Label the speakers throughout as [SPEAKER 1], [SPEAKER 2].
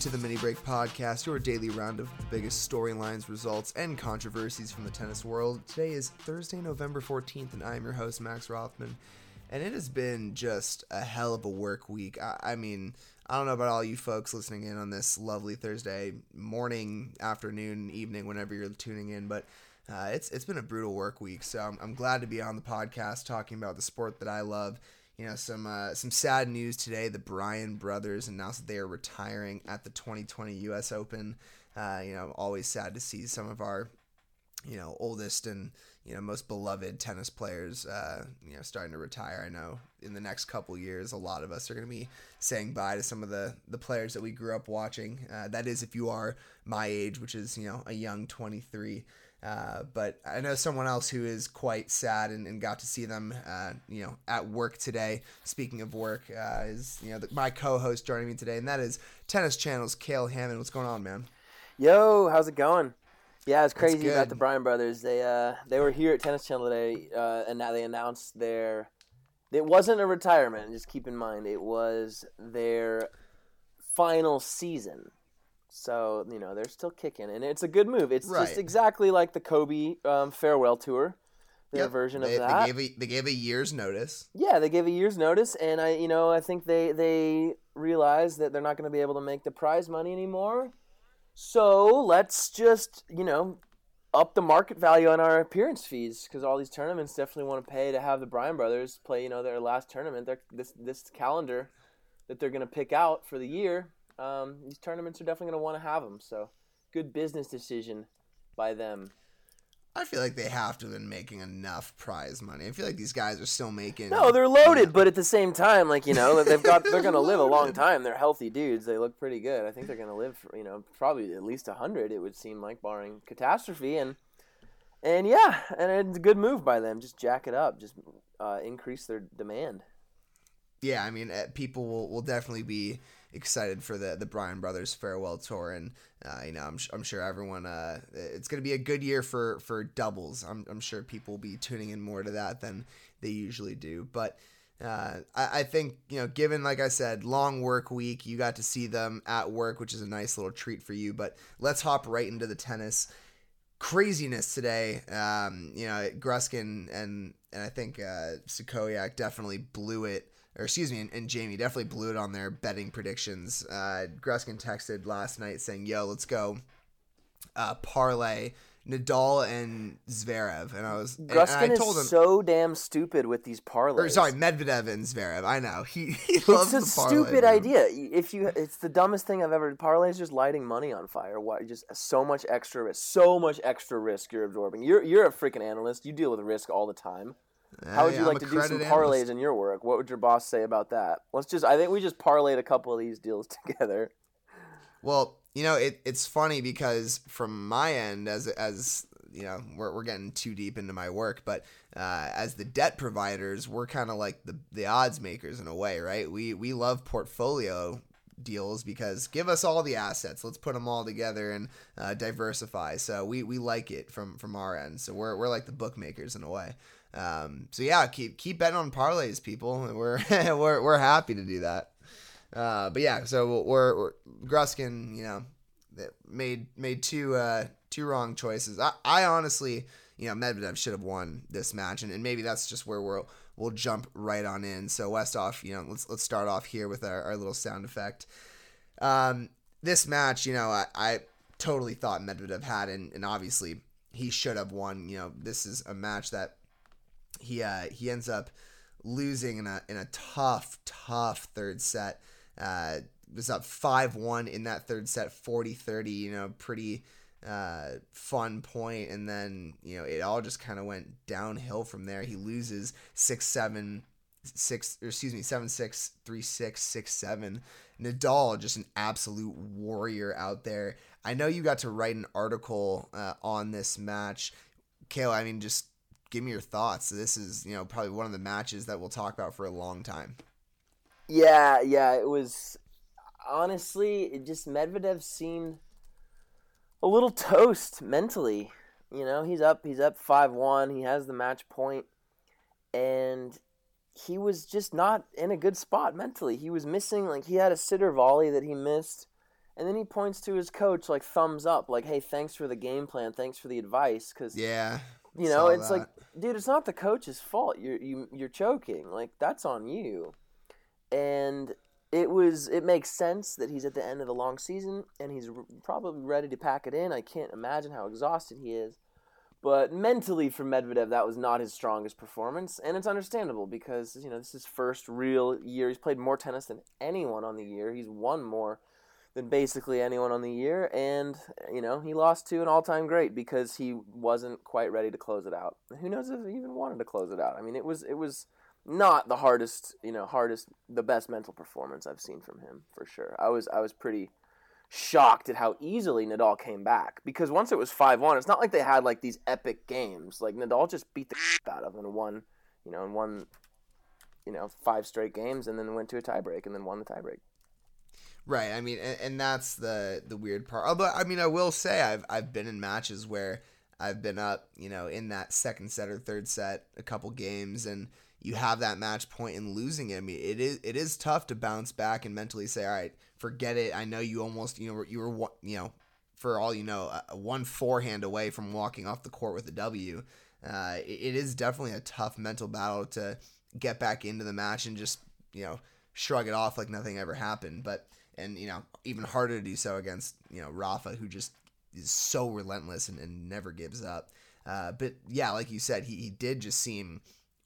[SPEAKER 1] to the Mini Break Podcast, your daily round of the biggest storylines, results, and controversies from the tennis world. Today is Thursday, November 14th, and I'm your host, Max Rothman. And it has been just a hell of a work week. I, I mean, I don't know about all you folks listening in on this lovely Thursday morning, afternoon, evening, whenever you're tuning in, but uh, it's it's been a brutal work week. So I'm, I'm glad to be on the podcast talking about the sport that I love you know some uh, some sad news today. The Bryan brothers announced that they are retiring at the 2020 U.S. Open. Uh, you know, always sad to see some of our you know oldest and you know most beloved tennis players uh, you know starting to retire. I know in the next couple years, a lot of us are going to be saying bye to some of the the players that we grew up watching. Uh, that is, if you are my age, which is you know a young 23. Uh, but I know someone else who is quite sad and, and got to see them, uh, you know, at work today. Speaking of work, uh, is you know the, my co-host joining me today, and that is Tennis Channel's Cale Hammond. What's going on, man?
[SPEAKER 2] Yo, how's it going? Yeah, it's crazy about the Bryan brothers. They uh they were here at Tennis Channel today, uh, and now they announced their. It wasn't a retirement. Just keep in mind, it was their final season. So you know they're still kicking, and it's a good move. It's right. just exactly like the Kobe um, farewell tour, their yep. version
[SPEAKER 1] they,
[SPEAKER 2] of that.
[SPEAKER 1] They gave a, they gave a year's notice.
[SPEAKER 2] Yeah, they gave a year's notice, and I you know I think they they realize that they're not going to be able to make the prize money anymore. So let's just you know up the market value on our appearance fees because all these tournaments definitely want to pay to have the Bryan brothers play you know their last tournament. Their this this calendar that they're going to pick out for the year um, these tournaments are definitely going to want to have them. So, good business decision by them.
[SPEAKER 1] I feel like they have to have been making enough prize money. I feel like these guys are still making.
[SPEAKER 2] No, they're loaded, but at the same time, like you know, they've got they're going to live a long time. They're healthy dudes. They look pretty good. I think they're going to live, for, you know, probably at least hundred. It would seem like, barring catastrophe, and and yeah, and it's a good move by them. Just jack it up. Just uh, increase their demand.
[SPEAKER 1] Yeah, I mean, eh, people will, will definitely be excited for the the Bryan brothers farewell tour, and uh, you know I'm, I'm sure everyone uh, it's going to be a good year for for doubles. I'm I'm sure people will be tuning in more to that than they usually do, but. Uh, I, I, think you know, given like I said, long work week, you got to see them at work, which is a nice little treat for you. But let's hop right into the tennis craziness today. Um, you know, Gruskin and and I think uh, Sakoyak definitely blew it or excuse me, and, and, Jamie definitely blew it on their betting predictions. Uh, Gruskin texted last night saying, "Yo, let's go uh, parlay Nadal and Zverev," and I was
[SPEAKER 2] Gruskin
[SPEAKER 1] and I
[SPEAKER 2] told is him, so damn stupid with these parlays.
[SPEAKER 1] Or, sorry, Medvedev and Zverev. I know he, he loves
[SPEAKER 2] it's
[SPEAKER 1] a
[SPEAKER 2] stupid idea. If you, it's the dumbest thing I've ever. Parlays is just lighting money on fire. Why? Just so much extra risk. So much extra risk you're absorbing. You're you're a freaking analyst. You deal with risk all the time. How would you like to do some parlays analyst. in your work? What would your boss say about that? Let's just I think we just parlayed a couple of these deals together.
[SPEAKER 1] Well, you know, it, it's funny because from my end as as you know, we're, we're getting too deep into my work, but uh, as the debt providers, we're kind of like the, the odds makers in a way, right? We we love portfolio deals because give us all the assets. Let's put them all together and uh, diversify. So we, we like it from from our end. So we're, we're like the bookmakers in a way. Um, so yeah, keep keep betting on parlays, people. We're we're we're happy to do that. Uh, but yeah, so we're, we're Gruskin, you know, made made two uh, two wrong choices. I, I honestly, you know, Medvedev should have won this match, and, and maybe that's just where we'll we'll jump right on in. So Westoff, you know, let's let's start off here with our, our little sound effect. Um, this match, you know, I, I totally thought Medvedev had, and, and obviously he should have won. You know, this is a match that he uh, he ends up losing in a in a tough tough third set. Uh, was up 5-1 in that third set 40-30 you know pretty uh, fun point. And then you know it all just kind of went downhill from there. He loses 6-7 six or excuse me seven six three six six seven. Nadal just an absolute warrior out there. I know you got to write an article uh, on this match. Cale i mean just give me your thoughts. This is, you know, probably one of the matches that we'll talk about for a long time.
[SPEAKER 2] Yeah, yeah, it was honestly, it just Medvedev seemed a little toast mentally. You know, he's up, he's up 5-1, he has the match point and he was just not in a good spot mentally. He was missing like he had a sitter volley that he missed And then he points to his coach like thumbs up, like, "Hey, thanks for the game plan, thanks for the advice." Because
[SPEAKER 1] Yeah.
[SPEAKER 2] You know, it's
[SPEAKER 1] that.
[SPEAKER 2] like, dude, it's not the coach's fault. You're you you're choking. Like that's on you. And it was it makes sense that he's at the end of the long season and he's r- probably ready to pack it in. I can't imagine how exhausted he is. But mentally for Medvedev, that was not his strongest performance, and it's understandable because you know this is his first real year. He's played more tennis than anyone on the year. He's won more than basically anyone on the year, and you know he lost to an all-time great because he wasn't quite ready to close it out. Who knows if he even wanted to close it out? I mean, it was it was not the hardest, you know, hardest, the best mental performance I've seen from him for sure. I was I was pretty shocked at how easily Nadal came back because once it was five one, it's not like they had like these epic games. Like Nadal just beat the out of him and won, you know, and won, you know, five straight games and then went to a tiebreak and then won the tiebreak.
[SPEAKER 1] Right. I mean, and, and that's the the weird part. Although, I mean, I will say I've I've been in matches where I've been up, you know, in that second set or third set, a couple games, and you have that match point and losing it. I mean, it is it is tough to bounce back and mentally say, all right, forget it. I know you almost, you know, you were you know, for all you know, one forehand away from walking off the court with a W. Uh, it is definitely a tough mental battle to get back into the match and just you know shrug it off like nothing ever happened. But and you know even harder to do so against you know Rafa, who just is so relentless and, and never gives up. Uh, but yeah, like you said, he, he did just seem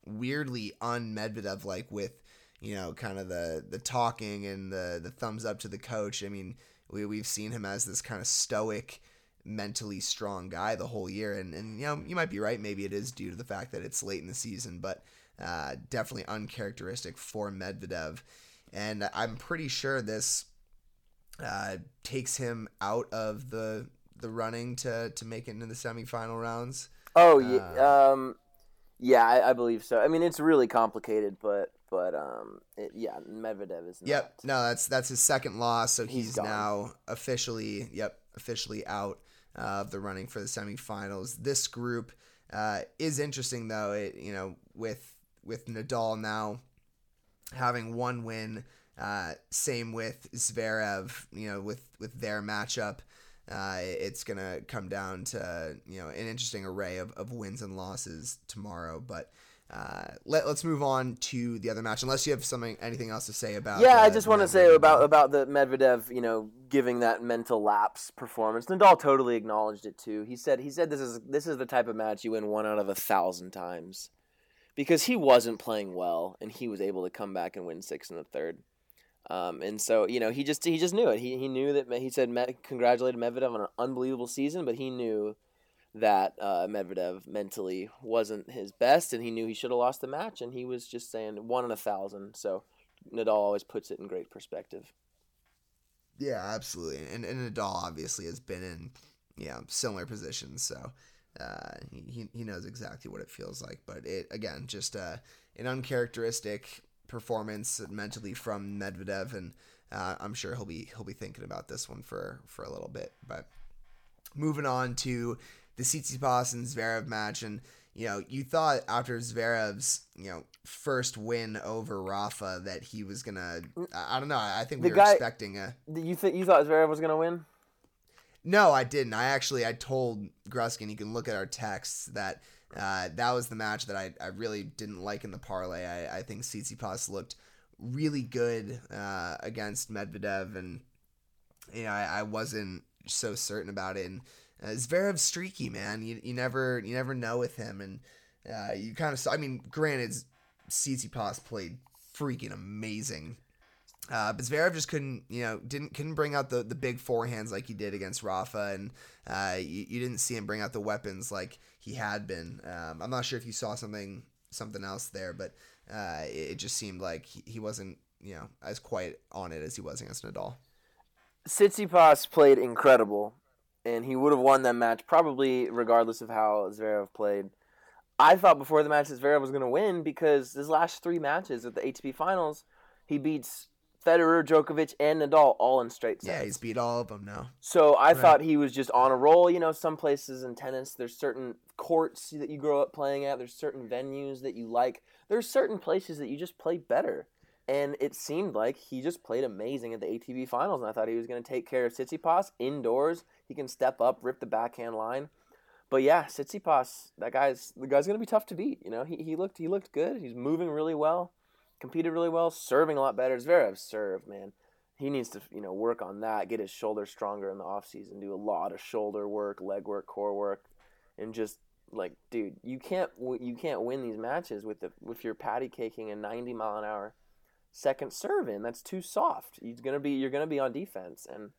[SPEAKER 1] weirdly un Medvedev like with you know kind of the the talking and the the thumbs up to the coach. I mean, we we've seen him as this kind of stoic mentally strong guy the whole year and, and you know you might be right maybe it is due to the fact that it's late in the season but uh, definitely uncharacteristic for Medvedev and I'm pretty sure this uh, takes him out of the the running to to make it into the semifinal rounds
[SPEAKER 2] Oh yeah, um, yeah, I, I believe so. I mean, it's really complicated, but but um, it, yeah, Medvedev is.
[SPEAKER 1] Yep.
[SPEAKER 2] not.
[SPEAKER 1] No, that's that's his second loss, so
[SPEAKER 2] He's
[SPEAKER 1] he's, now officially yep officially out uh, of the running for the semifinals. This group uh, is interesting though. It you know with with Nadal now having one win, uh, same with Zverev. You know with with their matchup. Uh, it's gonna come down to you know an interesting array of, of wins and losses tomorrow, but uh, let, let's move on to the other match. Unless you have something, anything else to say about.
[SPEAKER 2] Yeah, I just want to say about about the Medvedev, you know, giving that mental lapse performance. Nadal totally acknowledged it too. He said he said this is this is the type of match you win one out of a thousand times, because he wasn't playing well and he was able to come back and win six in the third. Um, and so you know he just he just knew it. He he knew that he said congratulated Medvedev on an unbelievable season, but he knew that uh, Medvedev mentally wasn't his best, and he knew he should have lost the match. And he was just saying one in a thousand. So Nadal always puts it in great perspective.
[SPEAKER 1] Yeah, absolutely. And, and Nadal obviously has been in, know, similar positions, so uh, he, he knows exactly what it feels like. But it again, just uh, an uncharacteristic performance mentally from Medvedev, and uh, I'm sure he'll be he'll be thinking about this one for for a little bit. But moving on to the Tsitsipas and Zverev match, and you know, you thought after Zverev's you know first win over Rafa that he was gonna. I don't know. I think we
[SPEAKER 2] The
[SPEAKER 1] were
[SPEAKER 2] guy-
[SPEAKER 1] expecting a.
[SPEAKER 2] You think you thought Zverev was gonna win?
[SPEAKER 1] No, I didn't. I actually I told Gruskin. You can look at our texts that uh, that was the match that I, I really didn't like in the parlay. I, I think Tsitsipas looked really good uh, against Medvedev, and you know I, I wasn't so certain about it. And uh, Zverev's streaky, man. You, you never you never know with him, and uh, you kind of saw. I mean, granted, Tsitsipas played freaking amazing uh, but Zverev just couldn't, you know, didn't couldn't bring out the, the big forehands like he did against Rafa, and uh, you, you didn't see him bring out the weapons like he had been. Um, I'm not sure if you saw something something else there, but uh, it, it just seemed like he, he wasn't, you know, as quite on it as he was against Nadal.
[SPEAKER 2] Tsitsipas played incredible, and he would have won that match probably regardless of how Zverev played. I thought before the match that Zverev was going to win because his last three matches at the ATP Finals, he beats Federer, Djokovic, and Nadal all in straight sets.
[SPEAKER 1] Yeah, he's beat all of them now.
[SPEAKER 2] So I
[SPEAKER 1] Right.
[SPEAKER 2] thought he was just on a roll. You know, some places in tennis, there's certain courts that you grow up playing at. There's certain venues that you like. There's certain places that you just play better. And it seemed like he just played amazing at the ATP finals, and I thought he was going to take care of Tsitsipas indoors. He can step up, rip the backhand line. But yeah, Tsitsipas, that guy's the guy's going to be tough to beat. You know, he, he looked he looked good. He's moving really well, competed really well, serving a lot better. Zverev serve, man. He needs to you know work on that, get his shoulder stronger in the off season, do a lot of shoulder work, leg work, core work, and just like, dude, you can't you can't win these matches with the with your patty caking a 90 mile an hour second serve in. That's too soft. He's gonna be you're gonna be on defense, and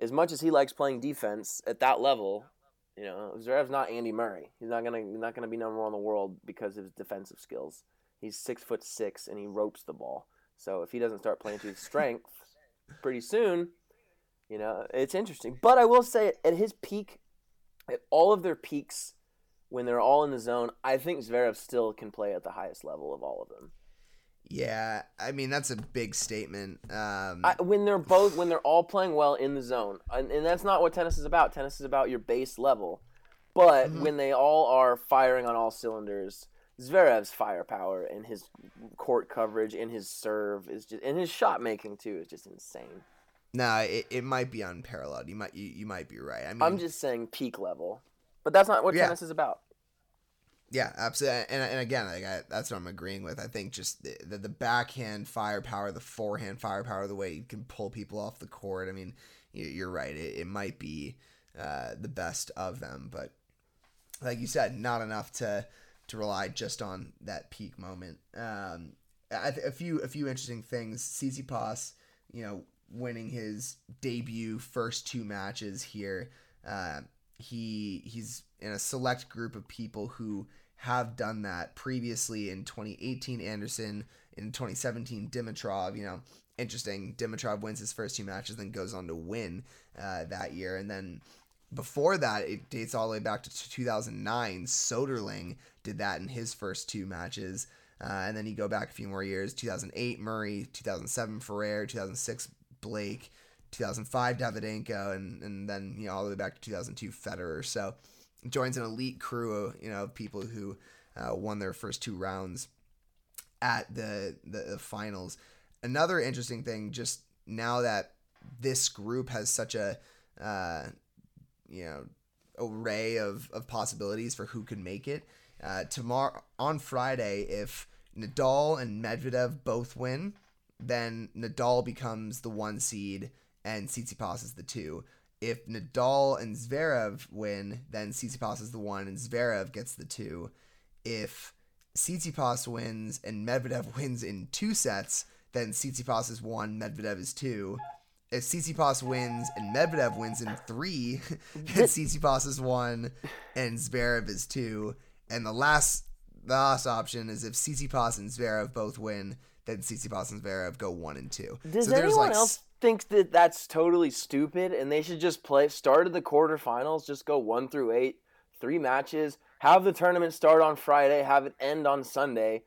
[SPEAKER 2] as much as he likes playing defense at that level, you know, Zverev's not Andy Murray. He's not gonna he's not gonna be number one in the world because of his defensive skills. He's six foot six and he ropes the ball. So if he doesn't start playing to his strength pretty soon, you know, it's interesting. But I will say, at his peak, at all of their peaks, when they're all in the zone, I think Zverev still can play at the highest level of all of them.
[SPEAKER 1] Yeah, I mean that's a big statement. Um,
[SPEAKER 2] I, when they're both, when they're all playing well in the zone, and, and that's not what tennis is about. Tennis is about your base level. But mm-hmm. when they all are firing on all cylinders, Zverev's firepower and his court coverage and his serve is just, and his shot making too is just insane.
[SPEAKER 1] Nah, it, it might be unparalleled. You might you, you might be right. I mean,
[SPEAKER 2] I'm just saying peak level, but that's not what yeah. tennis is about.
[SPEAKER 1] Yeah, absolutely. And, and again, like I, that's what I'm agreeing with. I think just the, the, the backhand firepower, the forehand firepower, the way you can pull people off the court. I mean, you're right. It, it might be uh, the best of them, but like you said, not enough to to rely just on that peak moment. Um, a few a few interesting things. Tsitsipas, you know, winning his debut first two matches here. Uh, he he's in a select group of people who have done that previously in 2018 Anderson in 2017 Dimitrov you know interesting Dimitrov wins his first two matches then goes on to win uh, that year and then before that it dates all the way back to 2009 Soderling did that in his first two matches uh, and then you go back a few more years 2008 Murray 2007 Ferrer 2006 Blake 2005 Davydenko and and then you know all the way back to 2002 Federer so joins an elite crew of you know people who uh, won their first two rounds at the, the, the finals. Another interesting thing, just now that this group has such a uh, you know array of, of possibilities for who can make it. Uh, tomorrow on Friday, if Nadal and Medvedev both win, then Nadal becomes the one seed and Tsitsipas is the two if Nadal and Zverev win, then Tsitsipas is the one and Zverev gets the two. If Tsitsipas wins and Medvedev wins in two sets, then Tsitsipas is one, Medvedev is two. If Tsitsipas wins and Medvedev wins in three, then Tsitsipas is one and Zverev is two. And the last the last option is if Tsitsipas and Zverev both win, then Tsitsipas and Zverev go one and two.
[SPEAKER 2] Does so anyone like else think that that's totally stupid and they should just play started the quarterfinals, just go one through eight, three matches, have the tournament start on Friday, have it end on Sunday,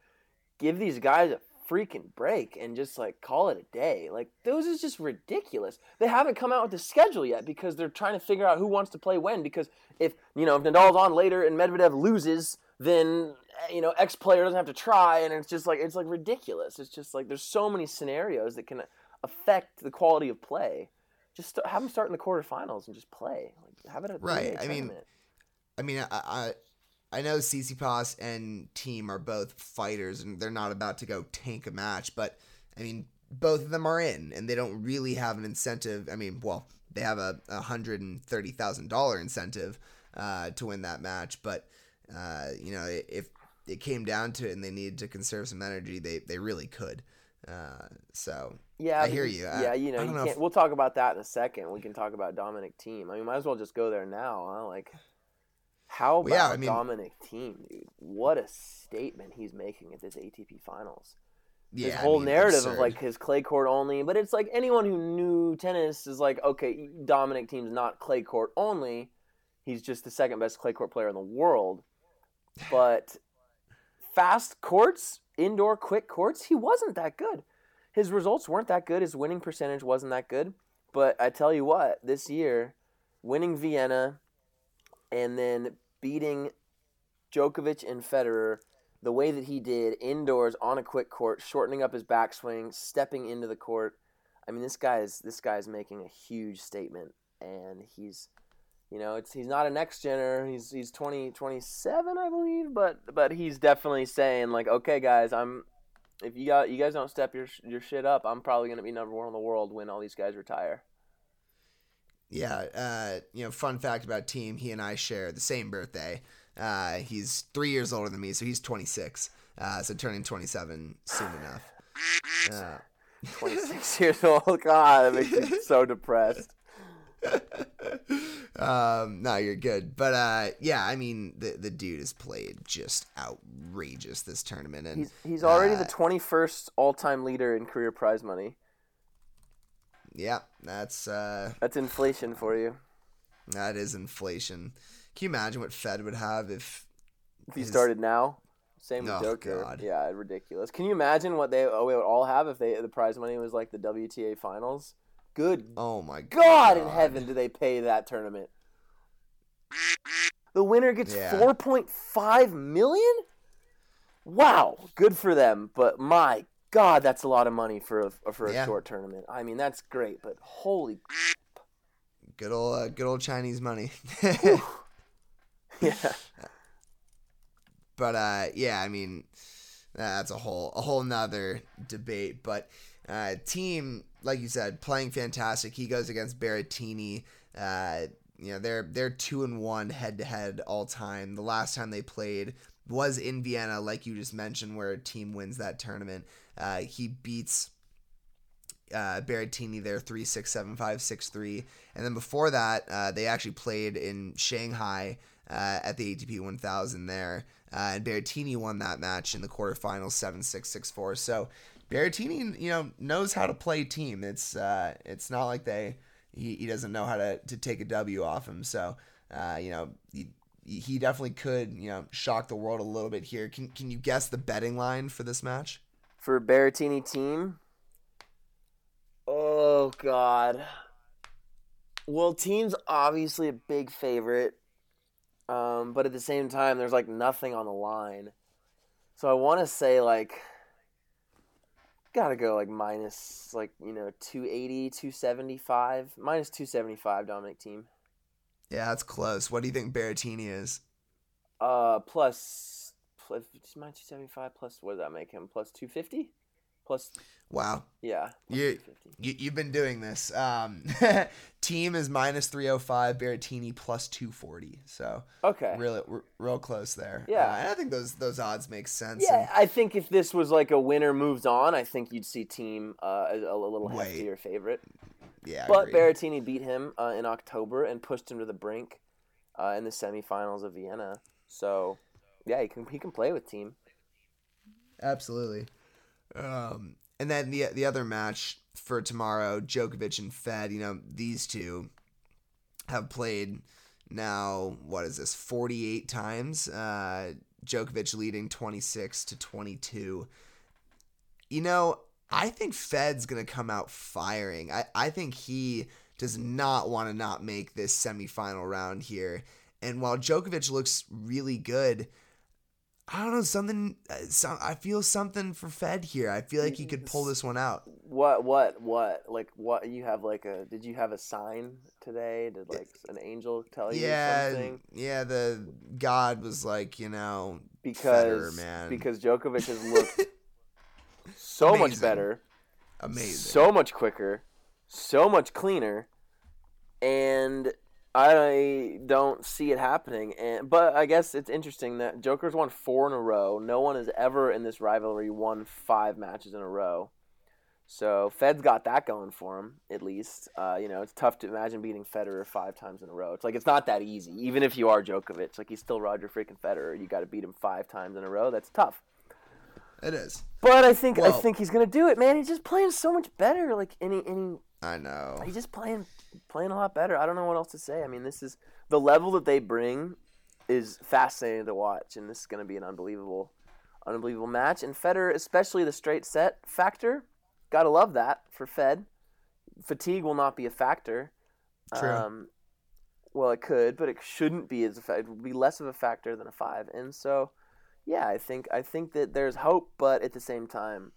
[SPEAKER 2] give these guys a freaking break and just like call it a day. Like those is just ridiculous. They haven't come out with the schedule yet because they're trying to figure out who wants to play when. Because if you know if Nadal's on later and Medvedev loses, then eh, you know X player doesn't have to try, and it's just like it's like ridiculous. It's just like there's so many scenarios that can affect the quality of play. Just have them start in the quarterfinals and just play. Like have it at
[SPEAKER 1] right. I mean, I mean, I, I I know Tsitsipas and Thiem are both fighters, and they're not about to go tank a match. But I mean, both of them are in, and they don't really have an incentive. I mean, well, they have a, a hundred and thirty thousand dollar incentive uh, to win that match, but uh, you know, if it came down to it and they needed to conserve some energy, they they really could. Uh, so
[SPEAKER 2] yeah,
[SPEAKER 1] I hear you.
[SPEAKER 2] Yeah, you know, you know can't. If... We'll talk about that in a second. We can talk about Dominic Thiem. I mean, might as well just go there now. Huh? Like, how about well, yeah, I mean... Dominic Thiem, dude? What a statement he's making at this ATP Finals. Yeah, his whole I mean, narrative absurd. of like his clay court only, but it's like anyone who knew tennis is like, okay, Dominic Thiem's not clay court only. He's just the second best clay court player in the world. But fast courts, indoor quick courts, he wasn't that good his results weren't that good. His winning percentage wasn't that good. But I tell you what, this year, winning Vienna and then beating Djokovic and Federer, the way that he did indoors on a quick court, shortening up his backswing, stepping into the court. I mean, this guy is this guy's making a huge statement, and he's, you know, it's he's not a next gener. He's he's 20, 27, I believe, but but he's definitely saying like, okay, guys, I'm. If you got you guys don't step your your shit up, I'm probably gonna be number one in the world when all these guys retire.
[SPEAKER 1] Yeah, uh, you know, fun fact about Thiem, he and I share the same birthday. Uh, he's three years older than me, so he's 26. Uh, so turning 27 soon enough. Uh,
[SPEAKER 2] 26 years old. God, that makes me so depressed.
[SPEAKER 1] um, no, you're good. But uh, yeah, I mean, the the dude has played just outrageous this tournament, and
[SPEAKER 2] He's he's already
[SPEAKER 1] uh,
[SPEAKER 2] the 21st all-time leader in career prize money.
[SPEAKER 1] Yeah, that's uh,
[SPEAKER 2] That's inflation for you.
[SPEAKER 1] that is inflation. Can you imagine what Fed would have if
[SPEAKER 2] If he
[SPEAKER 1] his-
[SPEAKER 2] started now, same with
[SPEAKER 1] Oh,
[SPEAKER 2] Joker.
[SPEAKER 1] God.
[SPEAKER 2] Yeah, ridiculous. Can you imagine what they oh, we would all have if they the prize money was like the WTA finals? Good
[SPEAKER 1] Oh my
[SPEAKER 2] God in heaven do they pay that tournament? The winner gets
[SPEAKER 1] Yeah.
[SPEAKER 2] 4.5 million? Wow, good for them, but my god, that's a lot of money for a for a
[SPEAKER 1] Yeah.
[SPEAKER 2] short tournament. I mean, that's great, but holy
[SPEAKER 1] Good old, uh, good old Chinese money.
[SPEAKER 2] yeah.
[SPEAKER 1] but uh, yeah, I mean, that's a whole a whole nother debate. But uh, Thiem, like you said, playing fantastic. He goes against Berrettini. Uh, you know, they're they're two and one head to head all time. The last time they played was in Vienna, like you just mentioned, where a Thiem wins that tournament. Uh, he beats uh, Berrettini there three six seven five six three, and then before that uh, they actually played in Shanghai uh, at the ATP 1000 there, uh, and Berrettini won that match in the quarterfinals seven six six four. So Berrettini, you know, knows how to play Thiem. It's uh, it's not like they he, he doesn't know how to, to take a W off him. So uh, you know. He, he definitely could, you know, shock the world a little bit here. Can can you guess the betting line for this match?
[SPEAKER 2] For Berrettini Thiem. Oh god. Well, Thiem's obviously a big favorite. Um, but at the same time there's like nothing on the line. So I want to say like got to go like minus like, you know, 280, 275, minus 275 Dominic Thiem.
[SPEAKER 1] Yeah, that's close. What do you think Berrettini is?
[SPEAKER 2] Uh plus minus 275 plus what does that make him? Plus 250? Plus
[SPEAKER 1] Wow,
[SPEAKER 2] yeah, plus
[SPEAKER 1] you, you you've been doing this. Um, Thiem is minus 305, Berrettini plus 240. So
[SPEAKER 2] Okay.
[SPEAKER 1] really, real close there.
[SPEAKER 2] Yeah.
[SPEAKER 1] Uh, and I think those those odds make sense.
[SPEAKER 2] Yeah,
[SPEAKER 1] and-
[SPEAKER 2] I think if this was like a winner moves on, I think you'd see Thiem uh, a, a little
[SPEAKER 1] Wait.
[SPEAKER 2] heftier favorite.
[SPEAKER 1] yeah.
[SPEAKER 2] But. Berrettini beat him uh, in October and pushed him to the brink uh, in the semifinals of Vienna. So yeah, he can he can play with Thiem.
[SPEAKER 1] Absolutely. Um, and then the the other match for tomorrow, Djokovic and Fed. You know, these two have played now. What is this? Forty eight times. Uh, Djokovic leading twenty six to twenty two. You know, I think Fed's gonna come out firing. I I think he does not want to not make this semifinal round here. And while Djokovic looks really good, I don't know something. uh, Some, I feel something for Fed here. I feel like he could pull this one out.
[SPEAKER 2] What what what like what you have like a did you have a sign today? Did like an angel tell you
[SPEAKER 1] Yeah,
[SPEAKER 2] something?
[SPEAKER 1] yeah. The God was like, you know,
[SPEAKER 2] Because
[SPEAKER 1] Federer, man.
[SPEAKER 2] because Djokovic has looked so much better.
[SPEAKER 1] amazing.
[SPEAKER 2] so much quicker, so much cleaner, and I don't see it happening. And but I guess it's interesting that Joker's won four in a row. No one has ever in this rivalry won five matches in a row. So Fed's got that going for him, at least. Uh, you know, it's tough to imagine beating Federer five times in a row. It's like it's not that easy. Even if you are Djokovic, like he's still Roger freaking Federer. You got to beat him five times in a row. That's tough.
[SPEAKER 1] it is.
[SPEAKER 2] But I think I think he's gonna do it, man. He's just playing so much better. Like any any
[SPEAKER 1] I know.
[SPEAKER 2] he's just playing playing a lot better. I don't know what else to say. I mean, this is the level that they bring is fascinating to watch, and this is going to be an unbelievable, unbelievable match. And Federer, especially the straight set factor, gotta love that for Fed. Fatigue will not be a factor.
[SPEAKER 1] True.
[SPEAKER 2] Um, well, it could, but it shouldn't be as a fa- it would be less of a factor than a five. And so, yeah, I think I think that there's hope, but at the same time,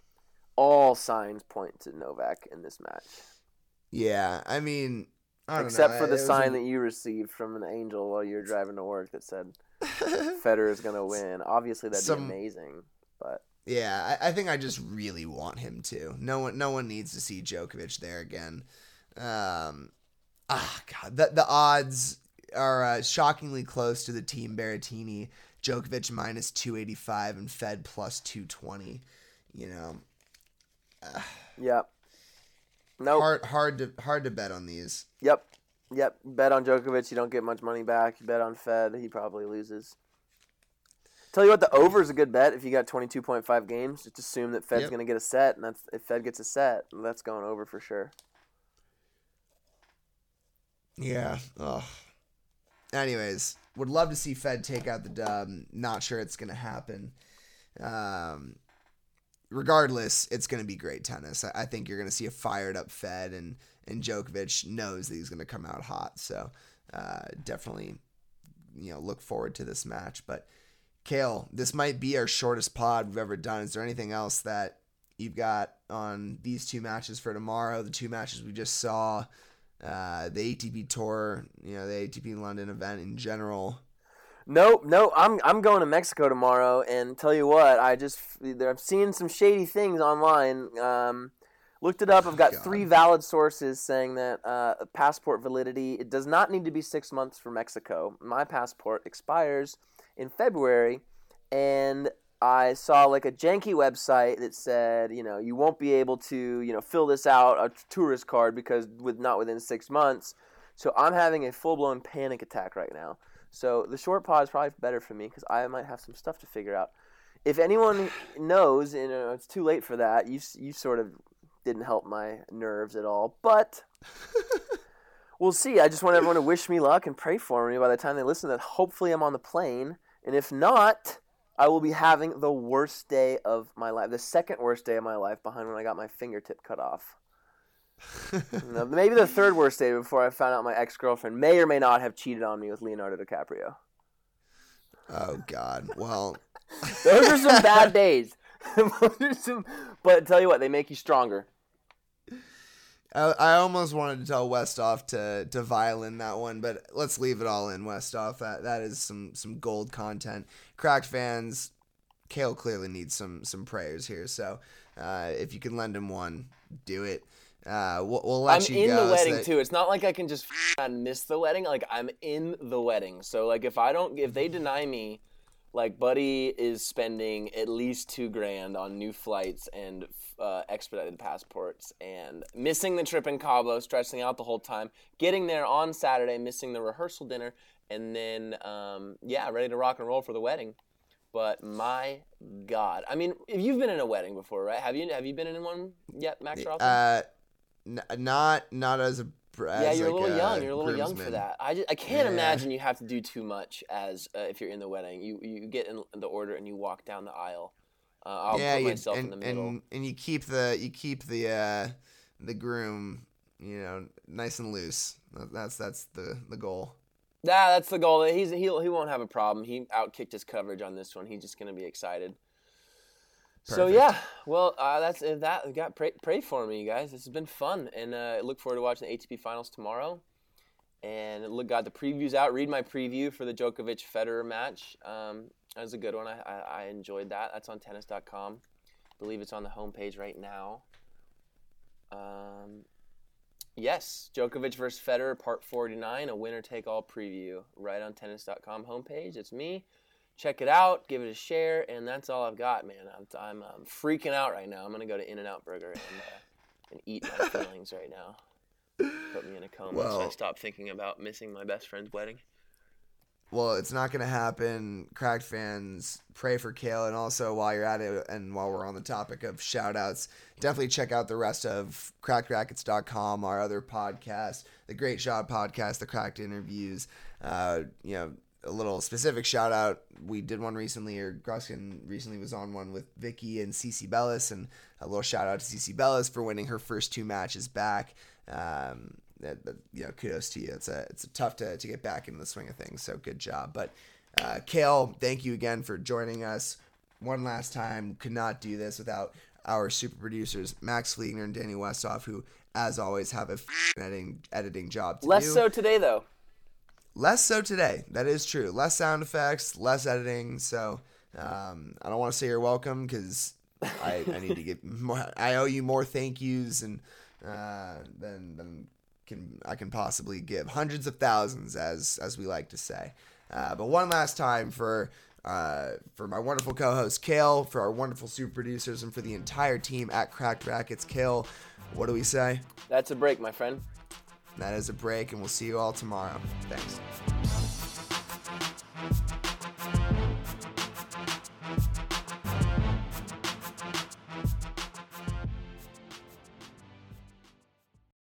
[SPEAKER 2] all signs point to Novak in this match.
[SPEAKER 1] Yeah, I mean, I
[SPEAKER 2] except
[SPEAKER 1] know.
[SPEAKER 2] for the sign
[SPEAKER 1] a-
[SPEAKER 2] that you received from an angel while you were driving to work that said Federer is gonna win. Obviously, that'd
[SPEAKER 1] Some-
[SPEAKER 2] be amazing, but
[SPEAKER 1] Yeah, I, I think I just really want him to. No one, no one needs to see Djokovic there again. Um, ah, God, the the odds are uh, shockingly close to the Thiem Berrettini. Djokovic minus two eighty five and Fed plus two twenty. You know,
[SPEAKER 2] yeah. Nope.
[SPEAKER 1] hard hard to hard to bet on these.
[SPEAKER 2] Yep. Yep. Bet on Djokovic, you don't get much money back. Bet on Fed, he probably loses. Tell you what, the over is a good bet if you got twenty two point five games. Just assume that Fed's
[SPEAKER 1] Yep.
[SPEAKER 2] gonna get a set, and that's if Fed gets a set, that's going over for sure.
[SPEAKER 1] Yeah. Ugh. Anyways, would love to see Fed take out the dub. Not sure it's gonna happen. Um, regardless, it's gonna be great tennis. I, think you're gonna see a fired up Fed, and and Djokovic knows that he's gonna come out hot. So uh, definitely, you know, look forward to this match. But Cale, this might be our shortest pod we've ever done. Is there anything else that you've got on these two matches for tomorrow? The two matches we just saw uh, the ATP Tour, you know, the ATP London event in general.
[SPEAKER 2] Nope, no. I'm I'm going to Mexico tomorrow, and tell you what, I just I'm seeing some shady things online. Um, looked it up. I've got
[SPEAKER 1] God.
[SPEAKER 2] three valid sources saying that uh, passport validity it does not need to be six months for Mexico. My passport expires in February, and I saw like a janky website that said, you know, you won't be able to, you know, fill this out a tourist card because with not within six months. So I'm having a full blown panic attack right now. So the short pod is probably better for me because I might have some stuff to figure out. If anyone knows, you uh, know, it's too late for that. You you sort of didn't help my nerves at all, but we'll see. I just want everyone to wish me luck and pray for me by the time they listen. That hopefully I'm on the plane, and if not, I will be having the worst day of my life, the second worst day of my life, behind when I got my fingertip cut off. Maybe the third worst day before I found out my ex girlfriend may or may not have cheated on me with Leonardo DiCaprio.
[SPEAKER 1] Oh God. Well,
[SPEAKER 2] Those are some bad days. Some- but tell you what, they make you stronger.
[SPEAKER 1] I, I almost wanted to tell Westoff to to violin that one, but let's leave it all in Westoff. That that is some some gold content. Cracked fans, Cale clearly needs some some prayers here. So uh, if you can lend him one, do it. Uh, we'll, we'll let
[SPEAKER 2] I'm
[SPEAKER 1] you
[SPEAKER 2] in
[SPEAKER 1] go.
[SPEAKER 2] the
[SPEAKER 1] so
[SPEAKER 2] wedding
[SPEAKER 1] that-
[SPEAKER 2] too. It's not like I can just miss the wedding. Like I'm in the wedding. So like if I don't, if they deny me, like Buddy is spending at least two grand on new flights and uh, expedited passports, and missing the trip in Cabo, stressing out the whole time, getting there on Saturday, missing the rehearsal dinner, and then um, yeah, ready to rock and roll for the wedding. But my God, I mean, if you've been in a wedding before, right? Have you have you been in one yet, Max Rothman?
[SPEAKER 1] Uh, n- not not as a br-
[SPEAKER 2] Yeah, you're
[SPEAKER 1] like
[SPEAKER 2] a little young. You're a little young for that. I, just, I can't
[SPEAKER 1] Yeah.
[SPEAKER 2] imagine you have to do too much as uh, if you're in the wedding. You you get in the order and you walk down the aisle. Uh, I'll
[SPEAKER 1] yeah,
[SPEAKER 2] put
[SPEAKER 1] you,
[SPEAKER 2] myself
[SPEAKER 1] and,
[SPEAKER 2] in the middle.
[SPEAKER 1] and and you keep the you keep the uh, the groom, you know, nice and loose. That's that's the the goal.
[SPEAKER 2] Yeah, that's the goal. He's he'll, he won't have a problem. He outkicked his coverage on this one. He's just gonna be excited. So yeah, well, uh, that's uh, that. Got pray, pray for me, you guys. This has been fun, and uh, look forward to watching the ATP finals tomorrow. And look, got the previews out. Read my preview for the Djokovic Federer match. Um, that was a good one. I, I, I enjoyed that. That's on tennis.com. I believe it's on the homepage right now. Um, yes, Djokovic versus Federer, part 49, a winner take all preview, right on tennis.com homepage. It's me. Check it out, give it a share, and that's all I've got, man. I'm, I'm, um freaking out right now. I'm going to go to In N Out Burger and, uh, and eat my feelings right now. Put me in a coma so I
[SPEAKER 1] Well-
[SPEAKER 2] stop thinking about missing my best friend's wedding.
[SPEAKER 1] Well, it's not going to happen. Cracked fans, pray for Cale. And also, while you're at it, and while we're on the topic of shout outs, definitely check out the rest of crackedrackets.com, our other podcast, the Great Shot podcast, the Cracked Interviews. Uh, you know, a little specific shout out. We did one recently, or Gruskin recently was on one with Vicky and Cece Bellis. And a little shout out to Cece Bellis for winning her first two matches back. Um, that, that, you know, kudos to you. It's a it's a tough to, to get back into the swing of things. So good job. But Uh, Cale, thank you again for joining us one last time. Could not do this without our super producers, Max Fliegner and Danny Westoff, who, as always, have a editing, editing job to
[SPEAKER 2] Less
[SPEAKER 1] do.
[SPEAKER 2] so today, though.
[SPEAKER 1] Less so today. That is true. Less sound effects, less editing. So um, I don't want to say you're welcome because I, I need to get more. I owe you more thank yous and uh, than than can I can possibly give. Hundreds of thousands, as as we like to say. Uh, but one last time for. Uh, for my wonderful co-host Cale, for our wonderful super producers, and for the entire team at Cracked Rackets, Cale, what do we say?
[SPEAKER 2] That's a break, my friend.
[SPEAKER 1] That is a break, and we'll see you all tomorrow. Thanks.